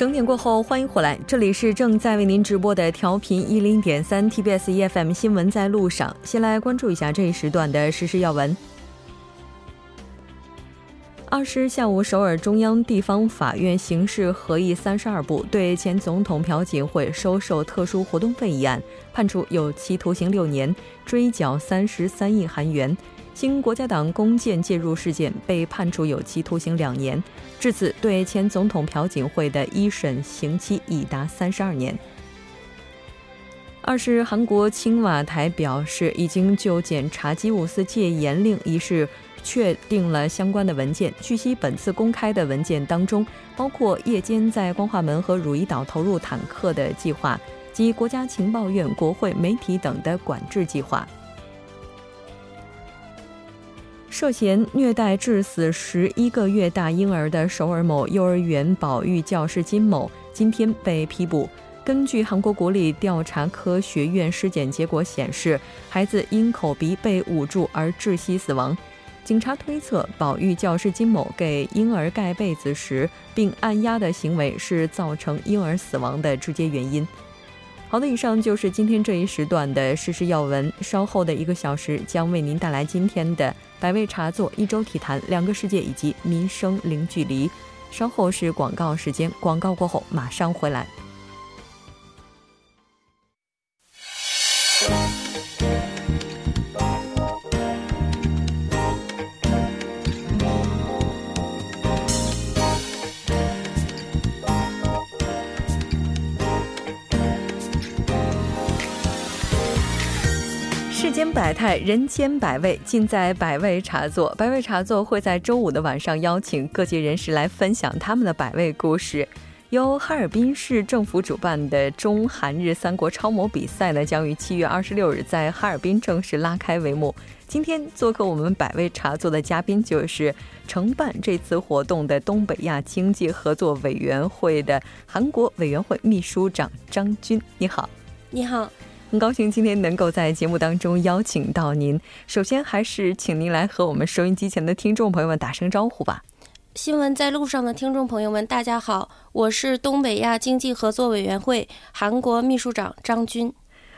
整点过后，欢迎回来，这里是正在为您直播的调频一零点三 TBS EFM 新闻在路上。先来关注一下这一时段的实时要闻。二十日下午，首尔中央地方法院刑事合议三十二部对前总统朴槿惠收受特殊活动费一案判处有期徒刑六年，追缴三十三亿韩元。经国家党公建介入事件，被判处有期徒刑两年。至此，对前总统朴槿惠的一审刑期已达三十二年。二是韩国青瓦台表示，已经就检查基伍斯戒严令一事。确定了相关的文件。据悉，本次公开的文件当中，包括夜间在光化门和汝矣岛投入坦克的计划，及国家情报院、国会、媒体等的管制计划。涉嫌虐待致死十一个月大婴儿的首尔某幼儿园保育教师金某，今天被批捕。根据韩国国立调查科学院尸检结果显示，孩子因口鼻被捂住而窒息死亡。警察推测，保育教师金某给婴儿盖被子时并按压的行为是造成婴儿死亡的直接原因。好的，以上就是今天这一时段的时事要闻。稍后的一个小时将为您带来今天的百味茶座、一周体坛、两个世界以及民生零距离。稍后是广告时间，广告过后马上回来。百态，人间百味，尽在百味茶座。百味茶座会在周五的晚上邀请各界人士来分享他们的百味故事。由哈尔滨市政府主办的中韩日三国超模比赛呢，将于七月二十六日在哈尔滨正式拉开帷幕。今天做客我们百味茶座的嘉宾就是承办这次活动的东北亚经济合作委员会的韩国委员会秘书长张军。你好，你好。很高兴今天能够在节目当中邀请到您。首先，还是请您来和我们收音机前的听众朋友们打声招呼吧。新闻在路上的听众朋友们，大家好，我是东北亚经济合作委员会韩国秘书长张军。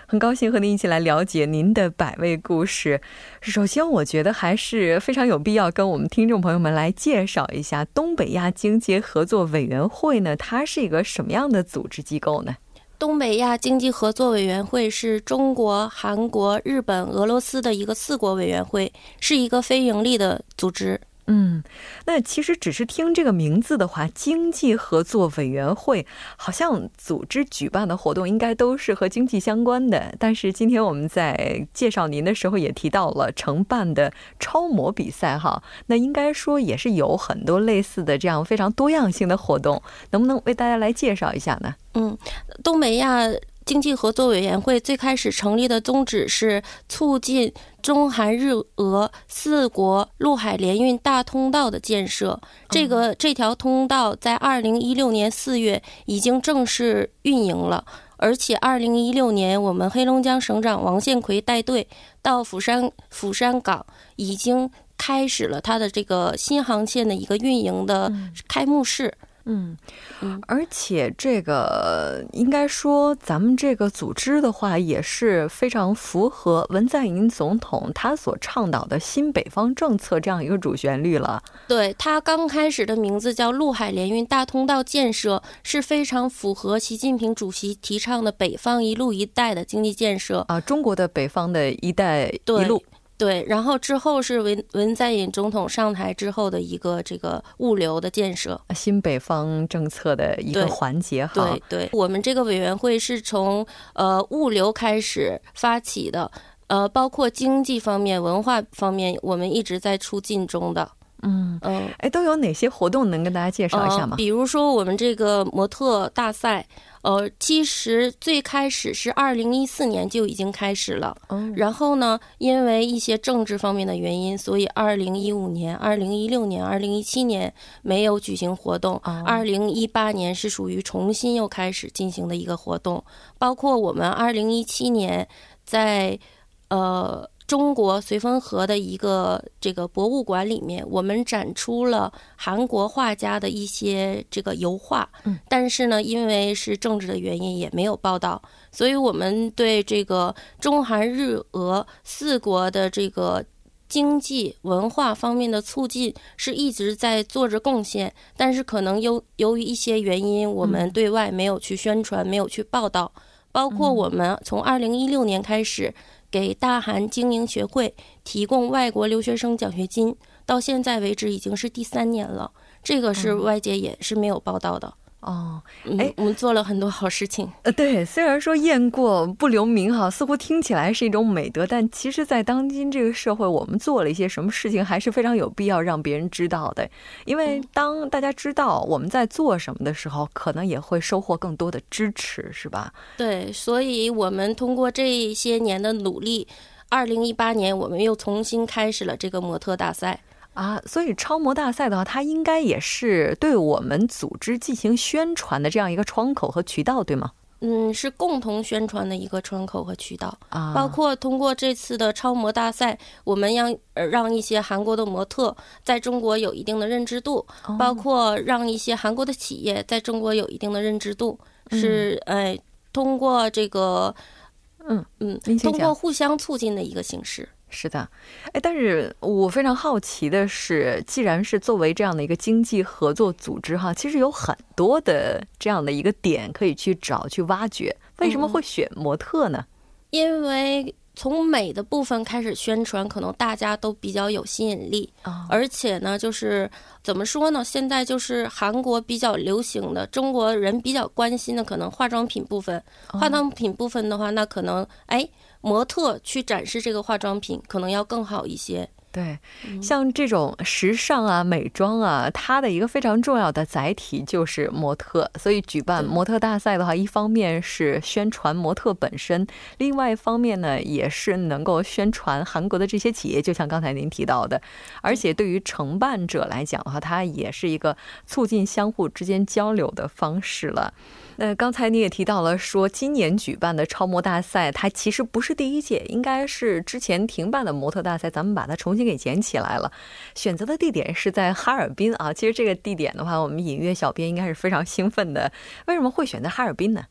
很高兴和您一起来了解您的百味故事。首先，我觉得还是非常有必要跟我们听众朋友们来介绍一下东北亚经济合作委员会呢，它是一个什么样的组织机构呢？东北亚经济合作委员会是中国、韩国、日本、俄罗斯的一个四国委员会，是一个非盈利的组织。嗯，那其实只是听这个名字的话，经济合作委员会好像组织举办的活动应该都是和经济相关的。但是今天我们在介绍您的时候也提到了承办的超模比赛哈，那应该说也是有很多类似的这样非常多样性的活动，能不能为大家来介绍一下呢？嗯，东北亚。经济合作委员会最开始成立的宗旨是促进中韩日俄四国陆海联运大通道的建设。这个这条通道在二零一六年四月已经正式运营了，而且二零一六年我们黑龙江省长王献奎带队到釜山釜山港，已经开始了它的这个新航线的一个运营的开幕式。嗯，而且这个应该说，咱们这个组织的话也是非常符合文在寅总统他所倡导的新北方政策这样一个主旋律了。对他刚开始的名字叫陆海联运大通道建设，是非常符合习近平主席提倡的北方一路一带的经济建设啊，中国的北方的一带一路。对，然后之后是文文在寅总统上台之后的一个这个物流的建设，新北方政策的一个环节哈。对对，我们这个委员会是从呃物流开始发起的，呃，包括经济方面、文化方面，我们一直在促进中的。嗯嗯，哎，都有哪些活动能跟大家介绍一下吗？比如说我们这个模特大赛。呃，其实最开始是二零一四年就已经开始了，嗯，然后呢，因为一些政治方面的原因，所以二零一五年、二零一六年、二零一七年没有举行活动，二零一八年是属于重新又开始进行的一个活动，包括我们二零一七年在呃中国绥芬河的一个这个博物馆里面，我们展出了韩国画家的一些这个油画，嗯，但是呢，因为是政治的原因，也没有报道，所以我们对这个中韩日俄四国的这个经济文化方面的促进是一直在做着贡献，但是可能由由于一些原因，我们对外没有去宣传，没有去报道，包括我们从二零一六年开始。给大韩经营学会提供外国留学生奖学金，到现在为止已经是第三年了。这个是外界也是没有报道的。哦，哎，我们做了很多好事情。呃，对，虽然说雁过不留名哈，似乎听起来是一种美德，但其实，在当今这个社会，我们做了一些什么事情，还是非常有必要让别人知道的。因为当大家知道我们在做什么的时候，可能也会收获更多的支持，是吧？对，所以我们通过这些年的努力，二零一八年我们又重新开始了这个模特大赛。啊，所以超模大赛的话，它应该也是对我们组织进行宣传的这样一个窗口和渠道，对吗？嗯，是共同宣传的一个窗口和渠道啊。包括通过这次的超模大赛，我们让让一些韩国的模特在中国有一定的认知度，包括让一些韩国的企业在中国有一定的认知度，是哎，通过这个，嗯嗯，通过互相促进的一个形式。是的，哎，但是我非常好奇的是，既然是作为这样的一个经济合作组织哈，其实有很多的这样的一个点可以去找、去挖掘。为什么会选模特呢？因为从美的部分开始宣传，可能大家都比较有吸引力。而且呢，就是怎么说呢？现在就是韩国比较流行的，中国人比较关心的，可能化妆品部分。化妆品部分的话，那可能哎。模特去展示这个化妆品，可能要更好一些。对，像这种时尚啊、美妆啊，它的一个非常重要的载体就是模特。所以举办模特大赛的话，一方面是宣传模特本身，另外一方面呢，也是能够宣传韩国的这些企业。就像刚才您提到的，而且对于承办者来讲的话，它也是一个促进相互之间交流的方式了。那刚才你也提到了，说今年举办的超模大赛，它其实不是第一届，应该是之前停办的模特大赛，咱们把它重新给捡起来了。选择的地点是在哈尔滨啊，其实这个地点的话，我们隐约小编应该是非常兴奋的。为什么会选择哈尔滨呢？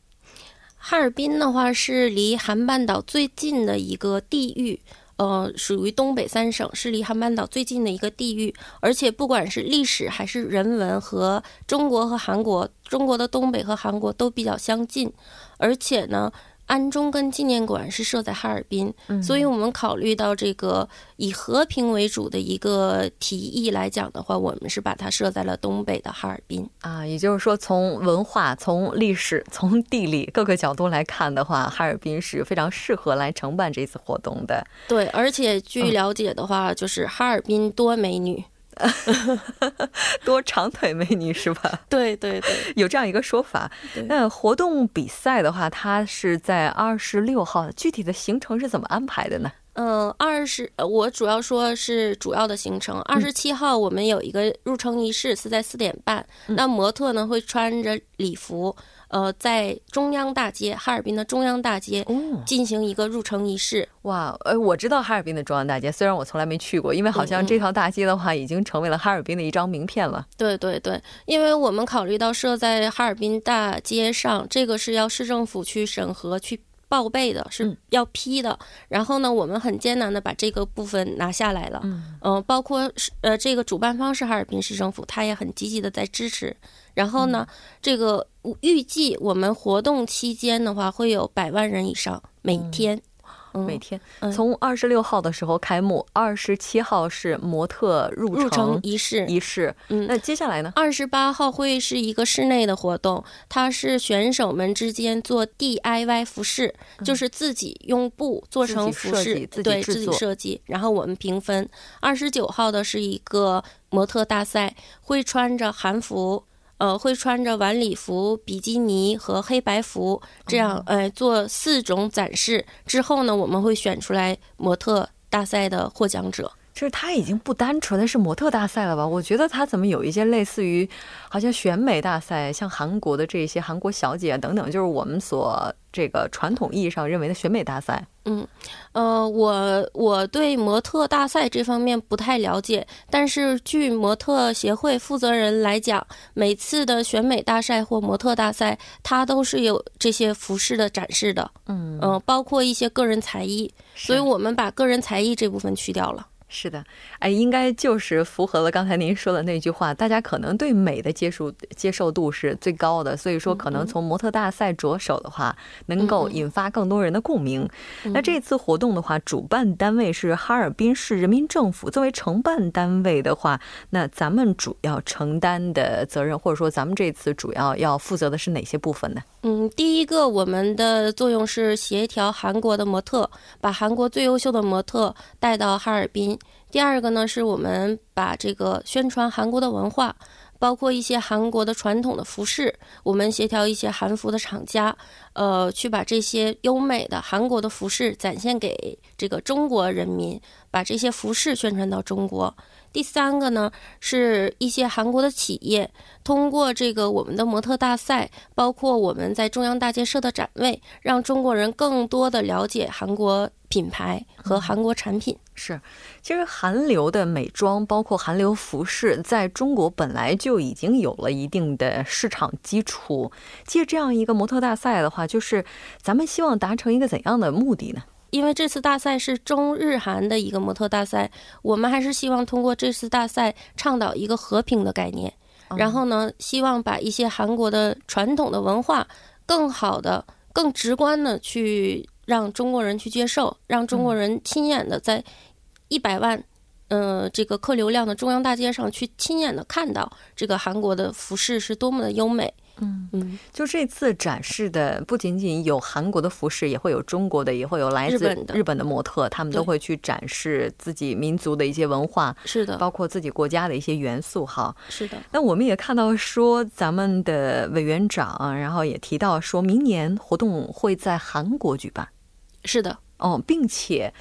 哈尔滨的话是离韩半岛最近的一个地域。呃，属于东北三省，是离韩半岛最近的一个地域，而且不管是历史还是人文，和中国和韩国，中国的东北和韩国都比较相近，而且呢。安中跟纪念馆是设在哈尔滨，所以我们考虑到这个以和平为主的一个提议来讲的话，我们是把它设在了东北的哈尔滨啊。也就是说，从文化、从历史、从地理各个角度来看的话，哈尔滨是非常适合来承办这次活动的。对，而且据了解的话，就是哈尔滨多美女。多长腿美女是吧？对对对，有这样一个说法。那活动比赛的话，它是在二十六号，具体的行程是怎么安排的呢？嗯，二十，我主要说是主要的行程。二十七号我们有一个入城仪式，是在四点半。那模特呢会穿着礼服。呃，在中央大街，哈尔滨的中央大街进行一个入城仪式。哇，呃，我知道哈尔滨的中央大街，虽然我从来没去过，因为好像这条大街的话，已经成为了哈尔滨的一张名片了。对对对，因为我们考虑到设在哈尔滨大街上，这个是要市政府去审核去。报备的是要批的，然后呢，我们很艰难的把这个部分拿下来了。嗯，包括是呃，这个主办方是哈尔滨市政府，他也很积极的在支持。然后呢，这个预计我们活动期间的话，会有百万人以上每天。每天从二十六号的时候开幕，二十七号是模特入城仪式仪式。嗯，那接下来呢？二十八号会是一个室内的活动，它是选手们之间做 DIY 服饰，就是自己用布做成服饰，对自己设计，然后我们评分。二十九号的是一个模特大赛，会穿着韩服。呃，会穿着晚礼服、比基尼和黑白服，这样呃做四种展示之后呢，我们会选出来模特大赛的获奖者。就是它已经不单纯的是模特大赛了吧？我觉得它怎么有一些类似于，好像选美大赛，像韩国的这些韩国小姐等等，就是我们所这个传统意义上认为的选美大赛。嗯，呃，我我对模特大赛这方面不太了解，但是据模特协会负责人来讲，每次的选美大赛或模特大赛，它都是有这些服饰的展示的。嗯嗯，包括一些个人才艺，所以我们把个人才艺这部分去掉了。是的，哎，应该就是符合了刚才您说的那句话，大家可能对美的接受接受度是最高的，所以说可能从模特大赛着手的话，能够引发更多人的共鸣。那这次活动的话，主办单位是哈尔滨市人民政府，作为承办单位的话，那咱们主要承担的责任，或者说咱们这次主要要负责的是哪些部分呢？嗯，第一个，我们的作用是协调韩国的模特，把韩国最优秀的模特带到哈尔滨。第二个呢，是我们把这个宣传韩国的文化，包括一些韩国的传统的服饰，我们协调一些韩服的厂家，呃，去把这些优美的韩国的服饰展现给这个中国人民，把这些服饰宣传到中国。第三个呢，是一些韩国的企业通过这个我们的模特大赛，包括我们在中央大街设的展位，让中国人更多的了解韩国品牌和韩国产品。是，其实韩流的美妆，包括韩流服饰，在中国本来就已经有了一定的市场基础。借这样一个模特大赛的话，就是咱们希望达成一个怎样的目的呢？因为这次大赛是中日韩的一个模特大赛，我们还是希望通过这次大赛倡导一个和平的概念，然后呢，希望把一些韩国的传统的文化更好的、更直观的去让中国人去接受，让中国人亲眼的在一百万，呃，这个客流量的中央大街上去亲眼的看到这个韩国的服饰是多么的优美。嗯嗯，就这次展示的不仅仅有韩国的服饰，也会有中国的，也会有来自日本的模特，他们都会去展示自己民族的一些文化，是的，包括自己国家的一些元素哈。是的。那我们也看到说，咱们的委员长，然后也提到说明年活动会在韩国举办。是的，哦，并且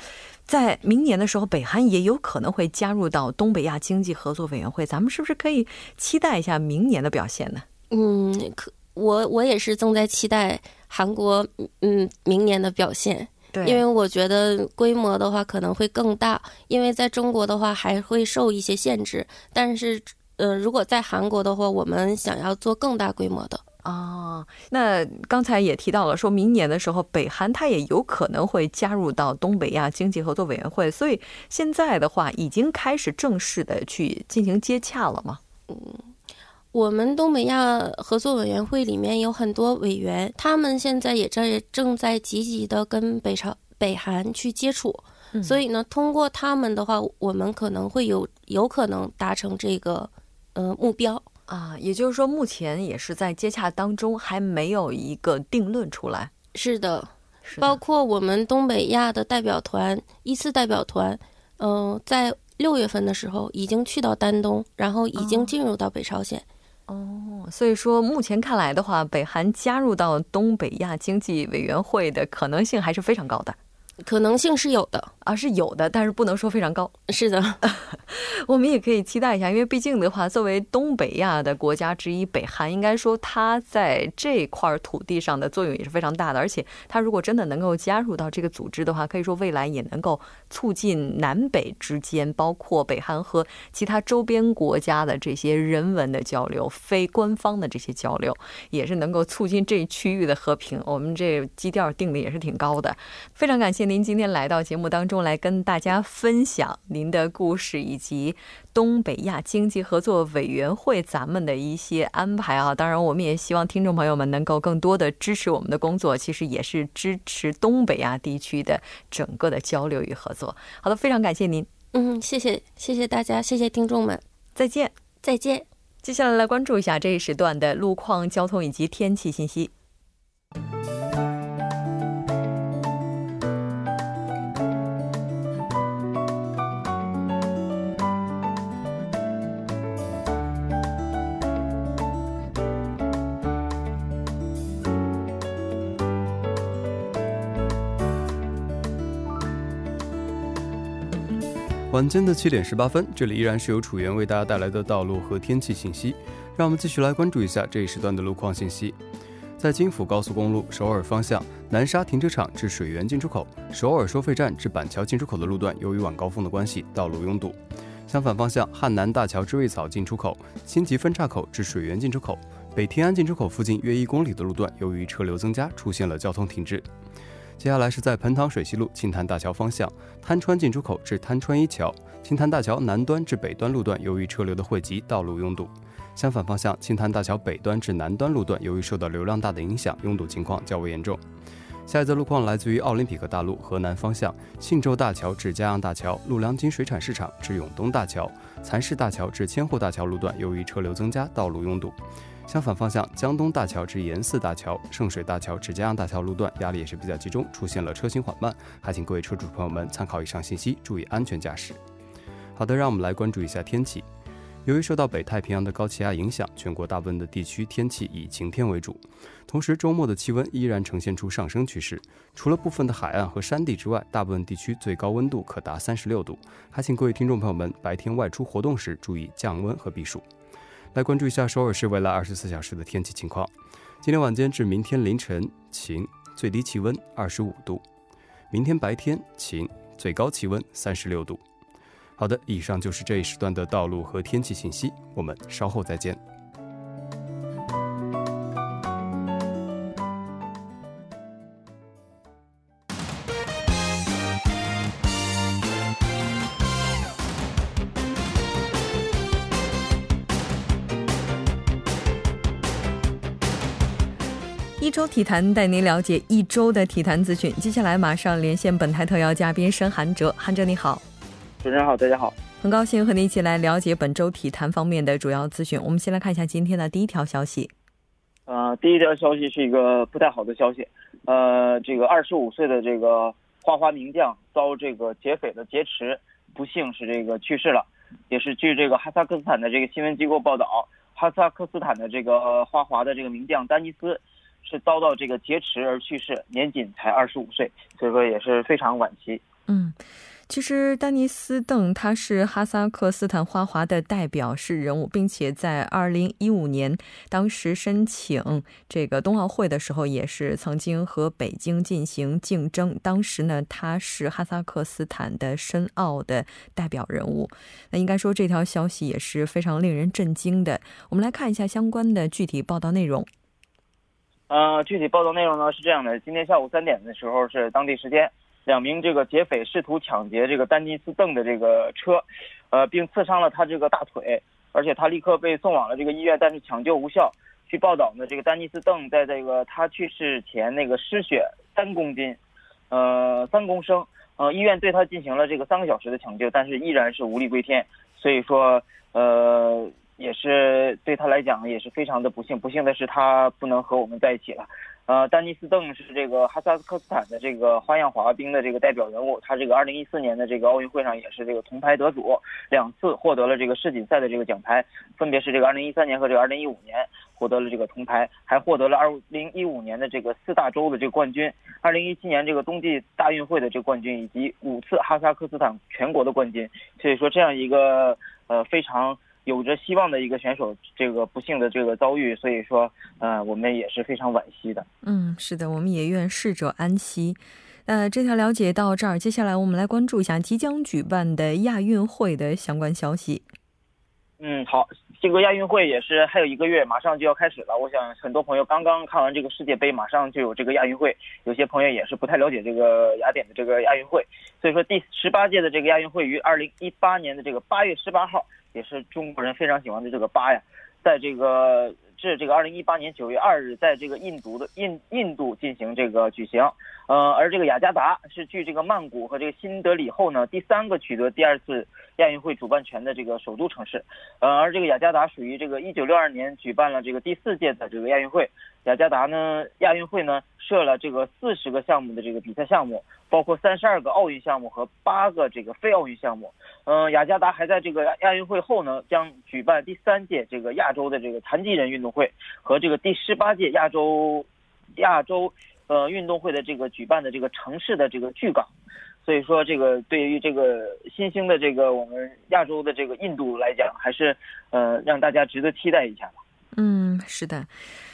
在明年的时候，北韩也有可能会加入到东北亚经济合作委员会，咱们是不是可以期待一下明年的表现呢？嗯，可我我也是正在期待韩国嗯明年的表现，对，因为我觉得规模的话可能会更大，因为在中国的话还会受一些限制，但是呃，如果在韩国的话，我们想要做更大规模的啊。那刚才也提到了，说明年的时候，北韩它也有可能会加入到东北亚经济合作委员会，所以现在的话已经开始正式的去进行接洽了吗？嗯。我们东北亚合作委员会里面有很多委员，他们现在也在正在积极的跟北朝北韩去接触，所以呢，通过他们的话，我们可能会有有可能达成这个呃目标啊。也就是说，目前也是在接洽当中，还没有一个定论出来。是的，包括我们东北亚的代表团一次代表团，嗯，在六月份的时候已经去到丹东，然后已经进入到北朝鲜。哦，所以说目前看来的话，北韩加入到东北亚经济委员会的可能性还是非常高的。可能性是有的啊，是有的，但是不能说非常高。是的，我们也可以期待一下，因为毕竟的话，作为东北亚的国家之一，北韩应该说它在这块土地上的作用也是非常大的。而且，它如果真的能够加入到这个组织的话，可以说未来也能够促进南北之间，包括北韩和其他周边国家的这些人文的交流、非官方的这些交流，也是能够促进这一区域的和平。我们这基调定的也是挺高的，非常感谢。您今天来到节目当中来跟大家分享您的故事，以及东北亚经济合作委员会咱们的一些安排啊。当然，我们也希望听众朋友们能够更多的支持我们的工作，其实也是支持东北亚地区的整个的交流与合作。好的，非常感谢您。嗯，谢谢，谢谢大家，谢谢听众们，再见，再见。接下来来关注一下这一时段的路况、交通以及天气信息。晚间的七点十八分，这里依然是由楚源为大家带来的道路和天气信息。让我们继续来关注一下这一时段的路况信息。在京釜高速公路首尔方向南沙停车场至水源进出口、首尔收费站至板桥进出口的路段，由于晚高峰的关系，道路拥堵。相反方向，汉南大桥至瑞草进出口、新吉分岔口至水源进出口、北天安进出口附近约一公里的路段，由于车流增加，出现了交通停滞。接下来是在盆塘水西路青潭大桥方向，滩川进出口至滩川一桥、青潭大桥南端至北端路段，由于车流的汇集，道路拥堵。相反方向，青潭大桥北端至南端路段，由于受到流量大的影响，拥堵情况较为严重。下一则路况来自于奥林匹克大路河南方向，信州大桥至嘉阳大桥、陆良金水产市场至永东大桥、蚕市大桥至千户大桥路段，由于车流增加，道路拥堵。相反方向，江东大桥至延寺大桥、圣水大桥至江阳大桥路段压力也是比较集中，出现了车行缓慢，还请各位车主朋友们参考以上信息，注意安全驾驶。好的，让我们来关注一下天气。由于受到北太平洋的高气压影响，全国大部分的地区天气以晴天为主。同时，周末的气温依然呈现出上升趋势，除了部分的海岸和山地之外，大部分地区最高温度可达三十六度。还请各位听众朋友们白天外出活动时注意降温和避暑。来关注一下首尔市未来二十四小时的天气情况。今天晚间至明天凌晨晴，最低气温二十五度；明天白天晴，最高气温三十六度。好的，以上就是这一时段的道路和天气信息，我们稍后再见。一周体坛带您了解一周的体坛资讯。接下来马上连线本台特邀嘉宾申韩哲，韩哲你好，主持人好，大家好，很高兴和您一起来了解本周体坛方面的主要资讯。我们先来看一下今天的第一条消息。呃，第一条消息是一个不太好的消息，呃，这个二十五岁的这个花滑名将遭这个劫匪的劫持，不幸是这个去世了。也是据这个哈萨克斯坦的这个新闻机构报道，哈萨克斯坦的这个花滑的这个名将丹尼斯。是遭到这个劫持而去世，年仅才二十五岁，所以说也是非常惋惜。嗯，其实丹尼斯邓他是哈萨克斯坦花滑的代表式人物，并且在二零一五年当时申请这个冬奥会的时候，也是曾经和北京进行竞争。当时呢，他是哈萨克斯坦的申奥的代表人物。那应该说这条消息也是非常令人震惊的。我们来看一下相关的具体报道内容。呃，具体报道内容呢是这样的：今天下午三点的时候，是当地时间，两名这个劫匪试图抢劫这个丹尼斯邓的这个车，呃，并刺伤了他这个大腿，而且他立刻被送往了这个医院，但是抢救无效。据报道呢，这个丹尼斯邓在这个他去世前那个失血三公斤，呃，三公升，呃，医院对他进行了这个三个小时的抢救，但是依然是无力归天。所以说，呃。也是对他来讲也是非常的不幸，不幸的是他不能和我们在一起了。呃，丹尼斯邓是这个哈萨克斯坦的这个花样滑冰的这个代表人物，他这个二零一四年的这个奥运会上也是这个铜牌得主，两次获得了这个世锦赛的这个奖牌，分别是这个二零一三年和这个二零一五年获得了这个铜牌，还获得了二零一五年的这个四大洲的这个冠军，二零一七年这个冬季大运会的这个冠军，以及五次哈萨克斯坦全国的冠军。所以说这样一个呃非常。有着希望的一个选手，这个不幸的这个遭遇，所以说，呃，我们也是非常惋惜的。嗯，是的，我们也愿逝者安息。呃，这条了解到这儿，接下来我们来关注一下即将举办的亚运会的相关消息。嗯，好，这个亚运会也是还有一个月，马上就要开始了。我想很多朋友刚刚看完这个世界杯，马上就有这个亚运会，有些朋友也是不太了解这个雅典的这个亚运会。所以说，第十八届的这个亚运会于二零一八年的这个八月十八号。也是中国人非常喜欢的这个八呀，在这个至这个二零一八年九月二日，在这个印度的印印度进行这个举行，呃，而这个雅加达是距这个曼谷和这个新德里后呢第三个取得第二次亚运会主办权的这个首都城市，呃，而这个雅加达属于这个一九六二年举办了这个第四届的这个亚运会。雅加达呢，亚运会呢设了这个四十个项目的这个比赛项目，包括三十二个奥运项目和八个这个非奥运项目。嗯，雅加达还在这个亚运会后呢，将举办第三届这个亚洲的这个残疾人运动会和这个第十八届亚洲亚洲呃运动会的这个举办的这个城市的这个巨港。所以说这个对于这个新兴的这个我们亚洲的这个印度来讲，还是呃让大家值得期待一下吧。嗯，是的。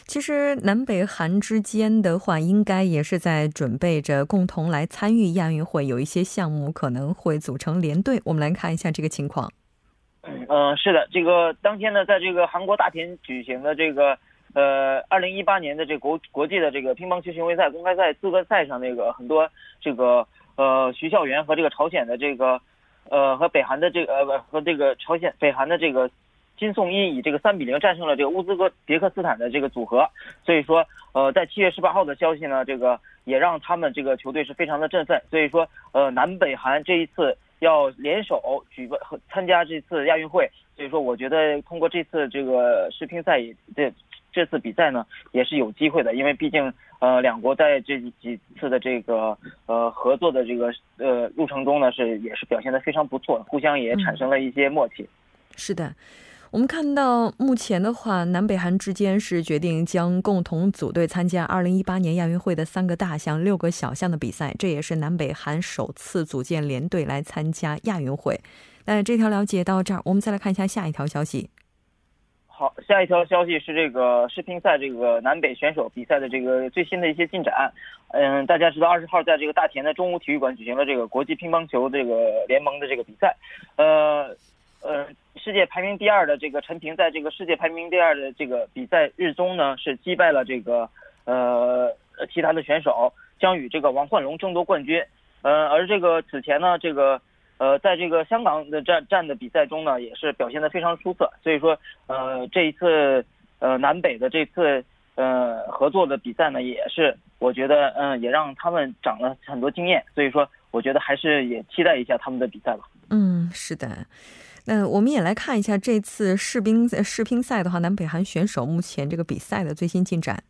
其实南北韩之间的话，应该也是在准备着共同来参与亚运会，有一些项目可能会组成联队。我们来看一下这个情况。嗯，是的，这个当天呢，在这个韩国大田举行的这个呃二零一八年的这国国际的这个乒乓球巡回赛公开赛资格赛上，那个很多这个呃徐孝元和这个朝鲜的这个呃和北韩的这个呃和这个朝鲜北韩的这个。金颂一以这个三比零战胜了这个乌兹别克斯坦的这个组合，所以说，呃，在七月十八号的消息呢，这个也让他们这个球队是非常的振奋。所以说，呃，南北韩这一次要联手举办和参加这次亚运会，所以说，我觉得通过这次这个世乒赛也这这次比赛呢，也是有机会的，因为毕竟呃两国在这几次的这个呃合作的这个呃路程中呢，是也是表现的非常不错，互相也产生了一些默契。是的。我们看到，目前的话，南北韩之间是决定将共同组队参加2018年亚运会的三个大项、六个小项的比赛，这也是南北韩首次组建联队来参加亚运会。那这条了解到这儿，我们再来看一下下一条消息。好，下一条消息是这个世乒赛这个南北选手比赛的这个最新的一些进展。嗯，大家知道，二十号在这个大田的中屋体育馆举行了这个国际乒乓球这个联盟的这个比赛。呃。呃，世界排名第二的这个陈平，在这个世界排名第二的这个比赛日中呢，是击败了这个呃其他的选手，将与这个王焕龙争夺冠军。呃，而这个此前呢，这个呃在这个香港的战战的比赛中呢，也是表现的非常出色。所以说，呃这一次呃南北的这次呃合作的比赛呢，也是我觉得嗯也让他们长了很多经验。所以说，我觉得还是也期待一下他们的比赛吧。嗯，是的。那我们也来看一下这次世乒世乒赛的话，南北韩选手目前这个比赛的最新进展。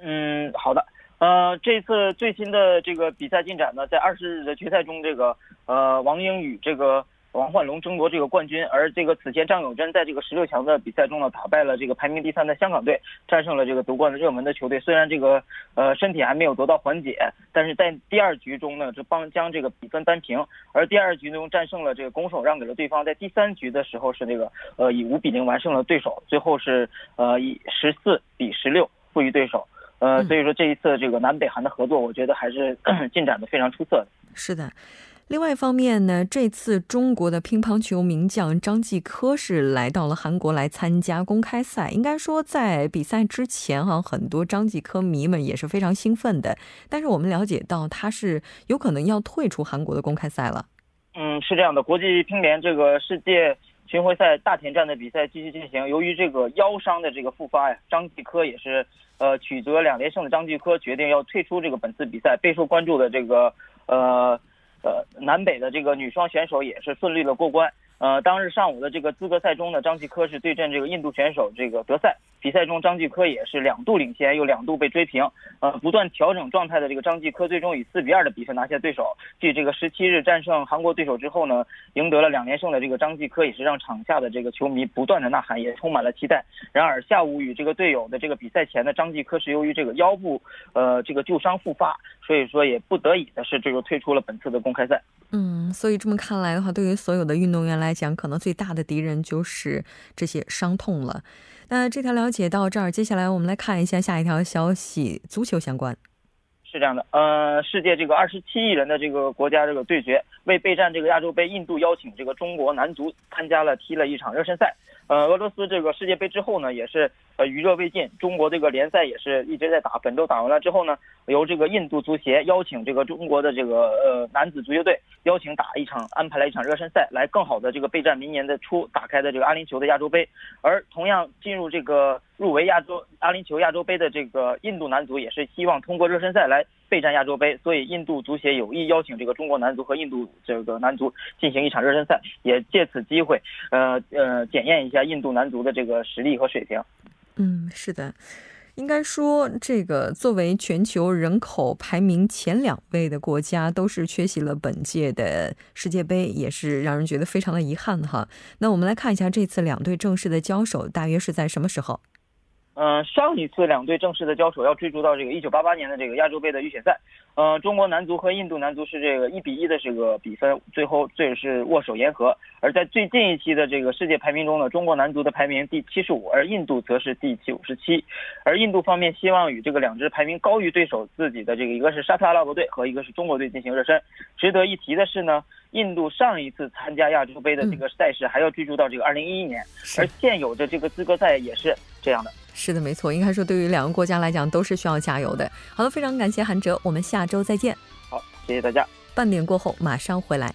嗯，好的。呃，这次最新的这个比赛进展呢，在二十日的决赛中，这个呃王英与这个。王焕龙争夺这个冠军，而这个此前张永贞在这个十六强的比赛中呢，打败了这个排名第三的香港队，战胜了这个夺冠的热门的球队。虽然这个呃身体还没有得到缓解，但是在第二局中呢，就帮将这个比分扳平。而第二局中战胜了这个拱手让给了对方，在第三局的时候是这个呃以五比零完胜了对手，最后是呃以十四比十六负于对手。呃，所以说这一次这个南北韩的合作，我觉得还是 进展的非常出色的。是的。另外一方面呢，这次中国的乒乓球名将张继科是来到了韩国来参加公开赛。应该说，在比赛之前哈，很多张继科迷们也是非常兴奋的。但是我们了解到，他是有可能要退出韩国的公开赛了。嗯，是这样的，国际乒联这个世界巡回赛大田站的比赛继续进行。由于这个腰伤的这个复发呀，张继科也是呃取得两连胜的张继科决定要退出这个本次比赛。备受关注的这个呃。呃，南北的这个女双选手也是顺利的过关。呃，当日上午的这个资格赛中呢，张继科是对阵这个印度选手这个德赛。比赛中，张继科也是两度领先，又两度被追平。呃，不断调整状态的这个张继科，最终以四比二的比分拿下对手。继这个十七日战胜韩国对手之后呢，赢得了两连胜的这个张继科，也是让场下的这个球迷不断的呐喊，也充满了期待。然而下午与这个队友的这个比赛前呢，张继科是由于这个腰部呃这个旧伤复发，所以说也不得已的是这个退出了本次的公开赛。嗯，所以这么看来的话，对于所有的运动员来来讲，可能最大的敌人就是这些伤痛了。那这条了解到这儿，接下来我们来看一下下一条消息，足球相关。是这样的，呃，世界这个二十七亿人的这个国家这个对决，为备战这个亚洲杯，印度邀请这个中国男足参加了踢了一场热身赛。呃，俄罗斯这个世界杯之后呢，也是呃余热未尽，中国这个联赛也是一直在打，本周打完了之后呢，由这个印度足协邀请这个中国的这个呃男子足球队邀请打一场，安排了一场热身赛，来更好的这个备战明年的初打开的这个阿联酋的亚洲杯。而同样进入这个入围亚洲阿联酋亚洲杯的这个印度男足，也是希望通过热身赛来备战亚洲杯，所以印度足协有意邀请这个中国男足和印度这个男足进行一场热身赛，也借此机会，呃呃检验一下。印度男足的这个实力和水平，嗯，是的，应该说，这个作为全球人口排名前两位的国家，都是缺席了本届的世界杯，也是让人觉得非常的遗憾哈。那我们来看一下这次两队正式的交手，大约是在什么时候？嗯，上一次两队正式的交手要追逐到这个一九八八年的这个亚洲杯的预选赛。呃，中国男足和印度男足是这个一比一的这个比分，最后这是握手言和。而在最近一期的这个世界排名中呢，中国男足的排名第七十五，而印度则是第九十七。而印度方面希望与这个两支排名高于对手自己的这个一个是沙特阿拉伯队和一个是中国队进行热身。值得一提的是呢，印度上一次参加亚洲杯的这个赛事还要追溯到这个二零一一年，而现有的这个资格赛也是这样的。是的，没错，应该说对于两个国家来讲都是需要加油的。好的，非常感谢韩哲，我们下周再见。好，谢谢大家。半点过后马上回来。